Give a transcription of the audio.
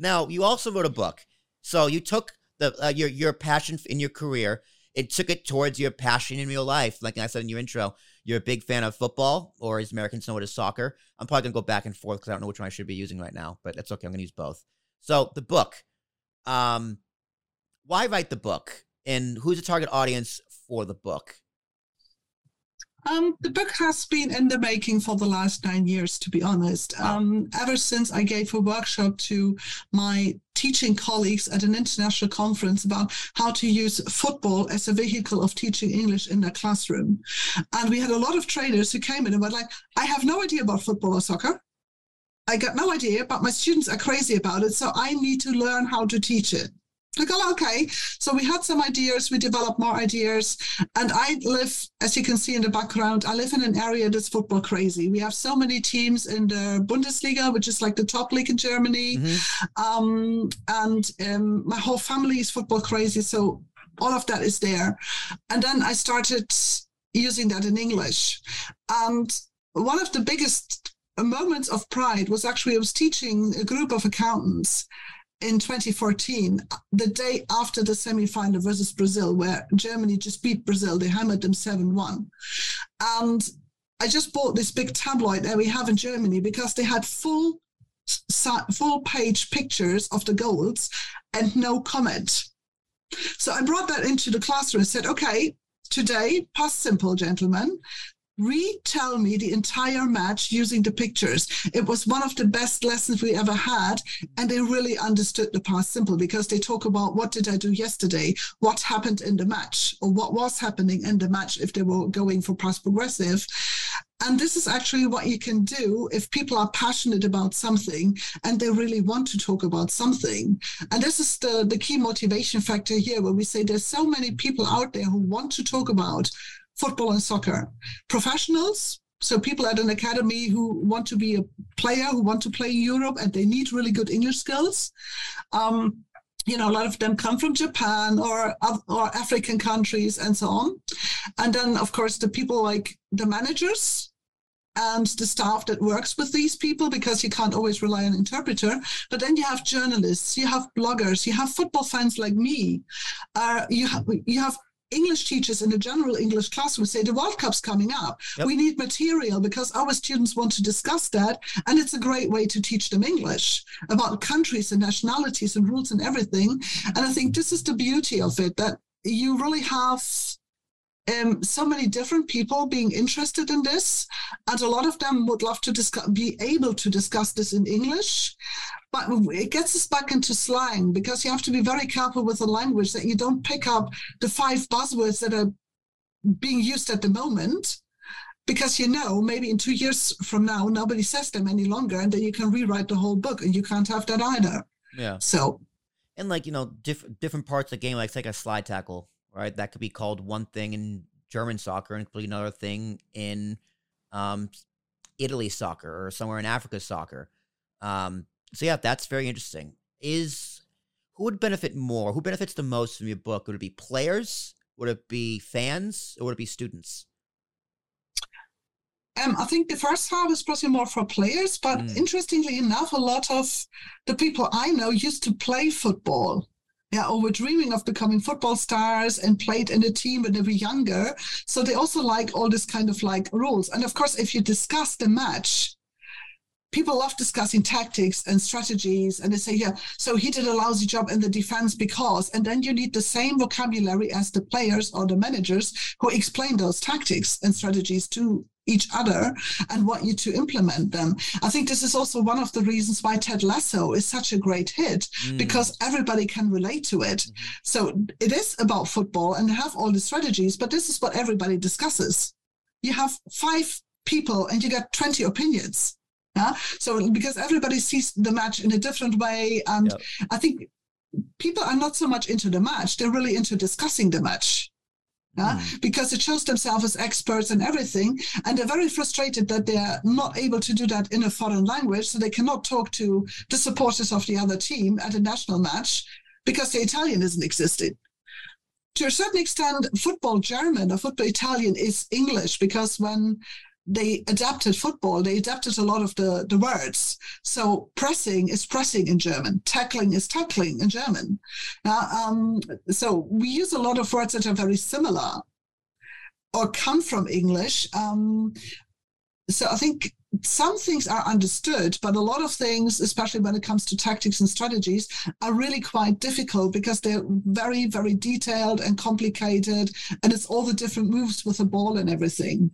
Now, you also wrote a book. So you took the uh, your your passion in your career, it took it towards your passion in real life. Like I said in your intro, you're a big fan of football, or as Americans know it as soccer. I'm probably gonna go back and forth because I don't know which one I should be using right now, but that's okay. I'm gonna use both. So the book, um, why write the book, and who's the target audience for the book? Um, the book has been in the making for the last nine years, to be honest. Um, ever since I gave a workshop to my teaching colleagues at an international conference about how to use football as a vehicle of teaching English in their classroom. And we had a lot of trainers who came in and were like, I have no idea about football or soccer. I got no idea, but my students are crazy about it. So I need to learn how to teach it. Like, oh, okay. So we had some ideas, we developed more ideas. And I live, as you can see in the background, I live in an area that's football crazy. We have so many teams in the Bundesliga, which is like the top league in Germany. Mm-hmm. Um, and um, my whole family is football crazy. So all of that is there. And then I started using that in English. And one of the biggest moments of pride was actually I was teaching a group of accountants in 2014, the day after the semi-final versus Brazil, where Germany just beat Brazil, they hammered them 7-1. And I just bought this big tabloid that we have in Germany because they had full full page pictures of the goals and no comment. So I brought that into the classroom and said, okay, today, past simple, gentlemen retell me the entire match using the pictures. It was one of the best lessons we ever had. And they really understood the past simple because they talk about what did I do yesterday? What happened in the match or what was happening in the match if they were going for past progressive. And this is actually what you can do if people are passionate about something and they really want to talk about something. And this is the, the key motivation factor here, where we say there's so many people out there who want to talk about football and soccer. Professionals, so people at an academy who want to be a player, who want to play in Europe, and they need really good English skills. Um, you know, a lot of them come from Japan or or African countries and so on. And then, of course, the people like the managers and the staff that works with these people because you can't always rely on interpreter. But then you have journalists, you have bloggers, you have football fans like me, uh, you have you have English teachers in a general English class would say the World Cup's coming up. Yep. We need material because our students want to discuss that. And it's a great way to teach them English about countries and nationalities and rules and everything. And I think this is the beauty of it that you really have um, so many different people being interested in this, and a lot of them would love to discuss, be able to discuss this in English. But it gets us back into slang because you have to be very careful with the language that you don't pick up the five buzzwords that are being used at the moment because you know maybe in two years from now nobody says them any longer and then you can rewrite the whole book and you can't have that either yeah so and like you know different different parts of the game like take a slide tackle right? That could be called one thing in German soccer and completely another thing in um, Italy soccer or somewhere in Africa soccer. Um, so yeah, that's very interesting. Is who would benefit more? Who benefits the most from your book? Would it be players? Would it be fans? Or would it be students? Um, I think the first half is probably more for players, but mm. interestingly enough, a lot of the people I know used to play football yeah, or were dreaming of becoming football stars and played in a team when they were younger. So they also like all this kind of like rules. And of course, if you discuss the match, people love discussing tactics and strategies. And they say, yeah, so he did a lousy job in the defense because, and then you need the same vocabulary as the players or the managers who explain those tactics and strategies to each other and want you to implement them. I think this is also one of the reasons why Ted Lasso is such a great hit mm. because everybody can relate to it. Mm-hmm. So it is about football and have all the strategies, but this is what everybody discusses. You have five people and you get 20 opinions. Yeah. So because everybody sees the match in a different way. And yep. I think people are not so much into the match, they're really into discussing the match yeah? Mm. because it shows themselves as experts and everything. And they're very frustrated that they're not able to do that in a foreign language. So they cannot talk to the supporters of the other team at a national match because the Italian isn't existing. To a certain extent, football German or football Italian is English because when they adapted football. They adapted a lot of the, the words. So pressing is pressing in German. Tackling is tackling in German. Uh, um, so we use a lot of words that are very similar or come from English. Um, so I think some things are understood, but a lot of things, especially when it comes to tactics and strategies, are really quite difficult because they're very, very detailed and complicated, and it's all the different moves with the ball and everything.